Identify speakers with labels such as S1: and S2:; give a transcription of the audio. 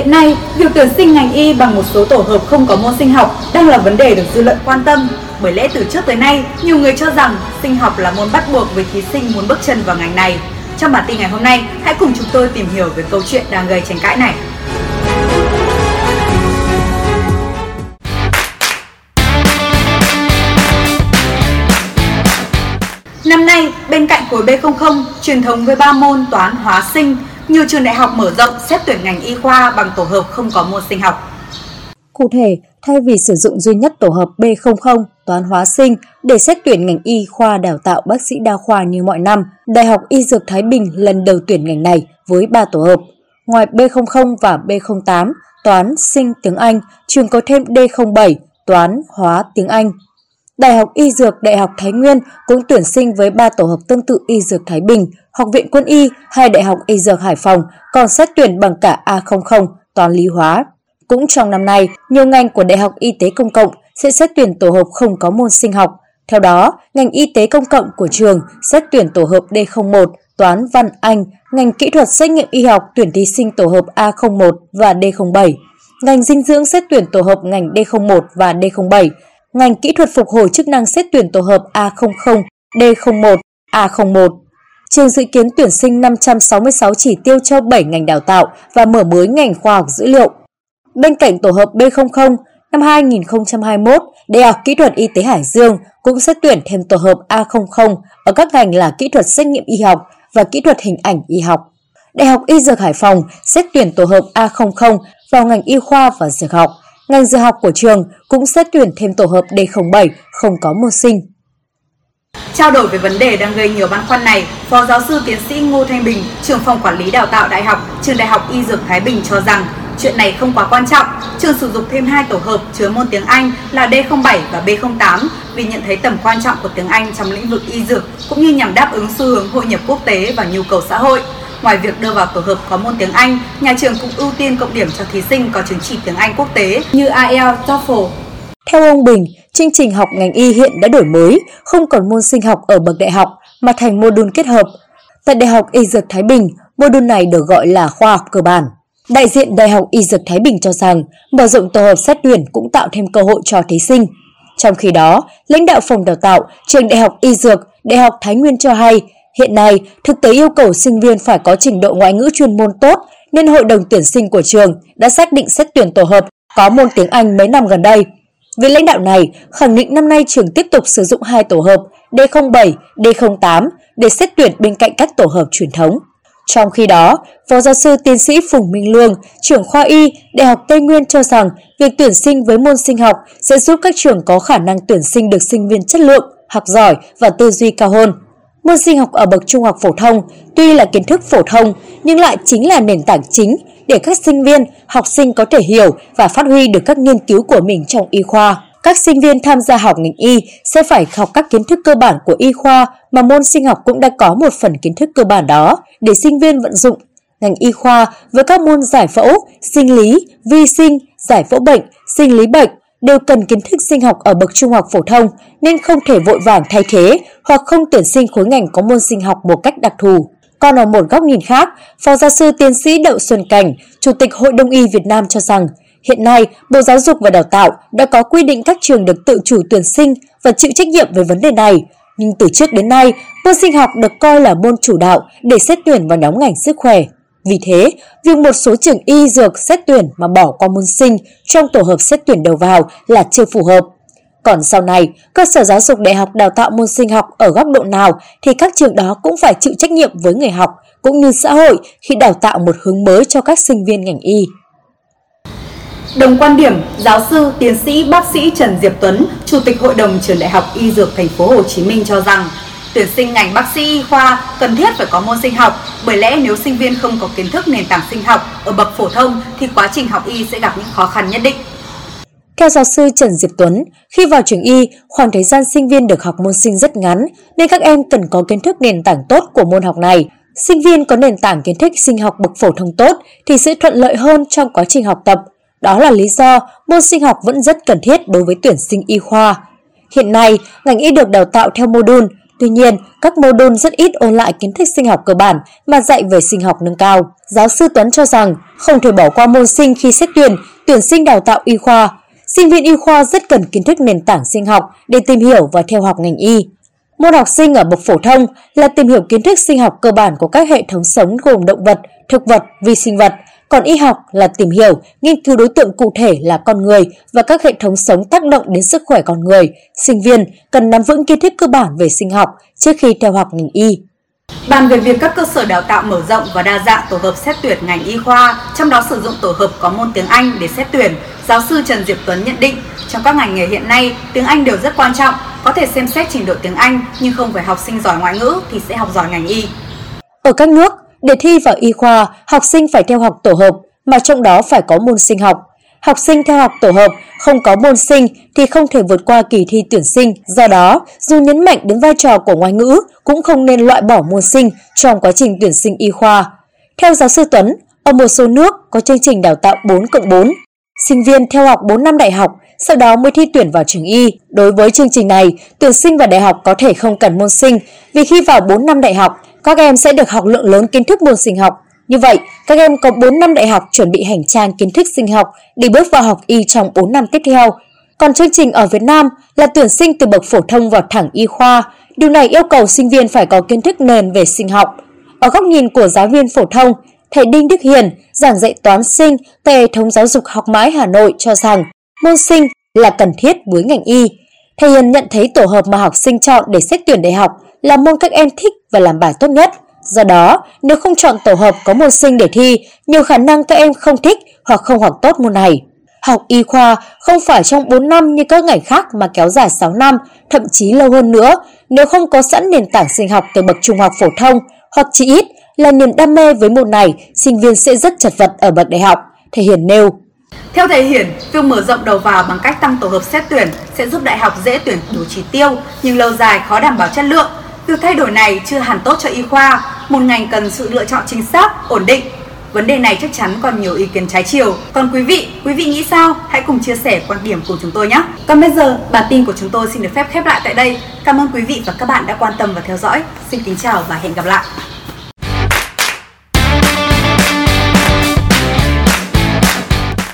S1: Hiện nay, việc tuyển sinh ngành y bằng một số tổ hợp không có môn sinh học đang là vấn đề được dư luận quan tâm. Bởi lẽ từ trước tới nay, nhiều người cho rằng sinh học là môn bắt buộc với thí sinh muốn bước chân vào ngành này. Trong bản tin ngày hôm nay, hãy cùng chúng tôi tìm hiểu về câu chuyện đang gây tranh cãi này. Năm nay, bên cạnh khối B00 truyền thống với 3 môn toán, hóa, sinh, nhiều trường đại học mở rộng xét tuyển ngành y khoa bằng tổ hợp không có môn sinh học.
S2: Cụ thể, thay vì sử dụng duy nhất tổ hợp B00 toán hóa sinh để xét tuyển ngành y khoa đào tạo bác sĩ đa khoa như mọi năm, Đại học Y Dược Thái Bình lần đầu tuyển ngành này với 3 tổ hợp. Ngoài B00 và B08, toán, sinh, tiếng Anh, trường có thêm D07, toán, hóa, tiếng Anh. Đại học Y Dược Đại học Thái Nguyên cũng tuyển sinh với 3 tổ hợp tương tự Y Dược Thái Bình, Học viện Quân y hay Đại học Y Dược Hải Phòng còn xét tuyển bằng cả A00, toán lý hóa. Cũng trong năm nay, nhiều ngành của Đại học Y tế Công cộng sẽ xét tuyển tổ hợp không có môn sinh học. Theo đó, ngành y tế công cộng của trường xét tuyển tổ hợp D01, toán văn Anh, ngành kỹ thuật xét nghiệm y học tuyển thí sinh tổ hợp A01 và D07. Ngành dinh dưỡng xét tuyển tổ hợp ngành D01 và D07. Ngành kỹ thuật phục hồi chức năng xét tuyển tổ hợp A00, D01, A01. Trường dự kiến tuyển sinh 566 chỉ tiêu cho 7 ngành đào tạo và mở mới ngành khoa học dữ liệu. Bên cạnh tổ hợp B00, năm 2021, Đại học Kỹ thuật Y tế Hải Dương cũng xét tuyển thêm tổ hợp A00 ở các ngành là kỹ thuật xét nghiệm y học và kỹ thuật hình ảnh y học. Đại học Y Dược Hải Phòng xét tuyển tổ hợp A00 vào ngành y khoa và dược học. Ngành dược học của trường cũng xét tuyển thêm tổ hợp D07 không có môn sinh.
S1: Trao đổi về vấn đề đang gây nhiều băn khoăn này, Phó giáo sư tiến sĩ Ngô Thanh Bình, trưởng phòng quản lý đào tạo đại học, trường Đại học Y Dược Thái Bình cho rằng chuyện này không quá quan trọng. Trường sử dụng thêm hai tổ hợp chứa môn tiếng Anh là D07 và B08 vì nhận thấy tầm quan trọng của tiếng Anh trong lĩnh vực y dược cũng như nhằm đáp ứng xu hướng hội nhập quốc tế và nhu cầu xã hội. Ngoài việc đưa vào tổ hợp có môn tiếng Anh, nhà trường cũng ưu tiên cộng điểm cho thí sinh có chứng chỉ tiếng Anh quốc tế như IELTS, TOEFL.
S2: Theo ông Bình, chương trình học ngành y hiện đã đổi mới, không còn môn sinh học ở bậc đại học mà thành mô đun kết hợp. Tại Đại học Y Dược Thái Bình, mô đun này được gọi là khoa học cơ bản. Đại diện Đại học Y Dược Thái Bình cho rằng mở rộng tổ hợp xét tuyển cũng tạo thêm cơ hội cho thí sinh. Trong khi đó, lãnh đạo phòng đào tạo trường Đại học Y Dược, Đại học Thái Nguyên cho hay Hiện nay, thực tế yêu cầu sinh viên phải có trình độ ngoại ngữ chuyên môn tốt nên hội đồng tuyển sinh của trường đã xác định xét tuyển tổ hợp có môn tiếng Anh mấy năm gần đây. Vị lãnh đạo này khẳng định năm nay trường tiếp tục sử dụng hai tổ hợp D07, D08 để xét tuyển bên cạnh các tổ hợp truyền thống. Trong khi đó, Phó giáo sư tiến sĩ Phùng Minh Lương, trưởng khoa Y, Đại học Tây Nguyên cho rằng việc tuyển sinh với môn sinh học sẽ giúp các trường có khả năng tuyển sinh được sinh viên chất lượng, học giỏi và tư duy cao hơn. Môn sinh học ở bậc trung học phổ thông tuy là kiến thức phổ thông nhưng lại chính là nền tảng chính để các sinh viên, học sinh có thể hiểu và phát huy được các nghiên cứu của mình trong y khoa. Các sinh viên tham gia học ngành y sẽ phải học các kiến thức cơ bản của y khoa mà môn sinh học cũng đã có một phần kiến thức cơ bản đó để sinh viên vận dụng. Ngành y khoa với các môn giải phẫu, sinh lý, vi sinh, giải phẫu bệnh, sinh lý bệnh, đều cần kiến thức sinh học ở bậc trung học phổ thông nên không thể vội vàng thay thế hoặc không tuyển sinh khối ngành có môn sinh học một cách đặc thù. Còn ở một góc nhìn khác, Phó giáo sư tiến sĩ Đậu Xuân Cảnh, Chủ tịch Hội Đông y Việt Nam cho rằng hiện nay Bộ Giáo dục và Đào tạo đã có quy định các trường được tự chủ tuyển sinh và chịu trách nhiệm về vấn đề này. Nhưng từ trước đến nay, môn sinh học được coi là môn chủ đạo để xét tuyển vào nhóm ngành sức khỏe. Vì thế, việc một số trường y dược xét tuyển mà bỏ qua môn sinh trong tổ hợp xét tuyển đầu vào là chưa phù hợp. Còn sau này, cơ sở giáo dục đại học đào tạo môn sinh học ở góc độ nào thì các trường đó cũng phải chịu trách nhiệm với người học cũng như xã hội khi đào tạo một hướng mới cho các sinh viên ngành y.
S1: Đồng quan điểm, giáo sư, tiến sĩ, bác sĩ Trần Diệp Tuấn, Chủ tịch Hội đồng Trường Đại học Y Dược Thành phố Hồ Chí Minh cho rằng Tuyển sinh ngành bác sĩ y khoa cần thiết phải có môn sinh học, bởi lẽ nếu sinh viên không có kiến thức nền tảng sinh học ở bậc phổ thông thì quá trình học y sẽ gặp những khó khăn nhất định.
S2: Theo giáo sư Trần Diệp Tuấn, khi vào trường y, khoảng thời gian sinh viên được học môn sinh rất ngắn nên các em cần có kiến thức nền tảng tốt của môn học này. Sinh viên có nền tảng kiến thức sinh học bậc phổ thông tốt thì sẽ thuận lợi hơn trong quá trình học tập. Đó là lý do môn sinh học vẫn rất cần thiết đối với tuyển sinh y khoa. Hiện nay, ngành y được đào tạo theo mô đun, Tuy nhiên, các mô đun rất ít ôn lại kiến thức sinh học cơ bản mà dạy về sinh học nâng cao. Giáo sư Tuấn cho rằng không thể bỏ qua môn sinh khi xét tuyển, tuyển sinh đào tạo y khoa. Sinh viên y khoa rất cần kiến thức nền tảng sinh học để tìm hiểu và theo học ngành y. Môn học sinh ở bậc phổ thông là tìm hiểu kiến thức sinh học cơ bản của các hệ thống sống gồm động vật, thực vật, vi sinh vật, còn y học là tìm hiểu, nghiên cứu đối tượng cụ thể là con người và các hệ thống sống tác động đến sức khỏe con người. Sinh viên cần nắm vững kiến thức cơ bản về sinh học trước khi theo học ngành y.
S1: Bàn về việc các cơ sở đào tạo mở rộng và đa dạng tổ hợp xét tuyển ngành y khoa, trong đó sử dụng tổ hợp có môn tiếng Anh để xét tuyển, giáo sư Trần Diệp Tuấn nhận định, trong các ngành nghề hiện nay, tiếng Anh đều rất quan trọng, có thể xem xét trình độ tiếng Anh nhưng không phải học sinh giỏi ngoại ngữ thì sẽ học giỏi ngành y.
S2: Ở các nước, để thi vào y khoa, học sinh phải theo học tổ hợp, mà trong đó phải có môn sinh học. Học sinh theo học tổ hợp không có môn sinh thì không thể vượt qua kỳ thi tuyển sinh. Do đó, dù nhấn mạnh đến vai trò của ngoại ngữ, cũng không nên loại bỏ môn sinh trong quá trình tuyển sinh y khoa. Theo giáo sư Tuấn, ở một số nước có chương trình đào tạo 4 cộng 4. Sinh viên theo học 4 năm đại học, sau đó mới thi tuyển vào trường y. Đối với chương trình này, tuyển sinh vào đại học có thể không cần môn sinh, vì khi vào 4 năm đại học, các em sẽ được học lượng lớn kiến thức môn sinh học. Như vậy, các em có 4 năm đại học chuẩn bị hành trang kiến thức sinh học để bước vào học y trong 4 năm tiếp theo. Còn chương trình ở Việt Nam là tuyển sinh từ bậc phổ thông vào thẳng y khoa. Điều này yêu cầu sinh viên phải có kiến thức nền về sinh học. Ở góc nhìn của giáo viên phổ thông, thầy Đinh Đức Hiền, giảng dạy toán sinh tại hệ thống giáo dục học mãi Hà Nội cho rằng môn sinh là cần thiết với ngành y. Thầy Hiền nhận thấy tổ hợp mà học sinh chọn để xét tuyển đại học là môn các em thích và làm bài tốt nhất. Do đó, nếu không chọn tổ hợp có môn sinh để thi, nhiều khả năng các em không thích hoặc không học tốt môn này. Học y khoa không phải trong 4 năm như các ngành khác mà kéo dài 6 năm, thậm chí lâu hơn nữa, nếu không có sẵn nền tảng sinh học từ bậc trung học phổ thông hoặc chỉ ít là niềm đam mê với môn này, sinh viên sẽ rất chật vật ở bậc đại học, thể hiện nêu.
S1: Theo thầy Hiển, việc mở rộng đầu vào bằng cách tăng tổ hợp xét tuyển sẽ giúp đại học dễ tuyển đủ chỉ tiêu, nhưng lâu dài khó đảm bảo chất lượng. Việc thay đổi này chưa hẳn tốt cho y khoa, một ngành cần sự lựa chọn chính xác, ổn định. Vấn đề này chắc chắn còn nhiều ý kiến trái chiều. Còn quý vị, quý vị nghĩ sao? Hãy cùng chia sẻ quan điểm của chúng tôi nhé. Còn bây giờ, bản tin của chúng tôi xin được phép khép lại tại đây. Cảm ơn quý vị và các bạn đã quan tâm và theo dõi. Xin kính chào và hẹn gặp lại.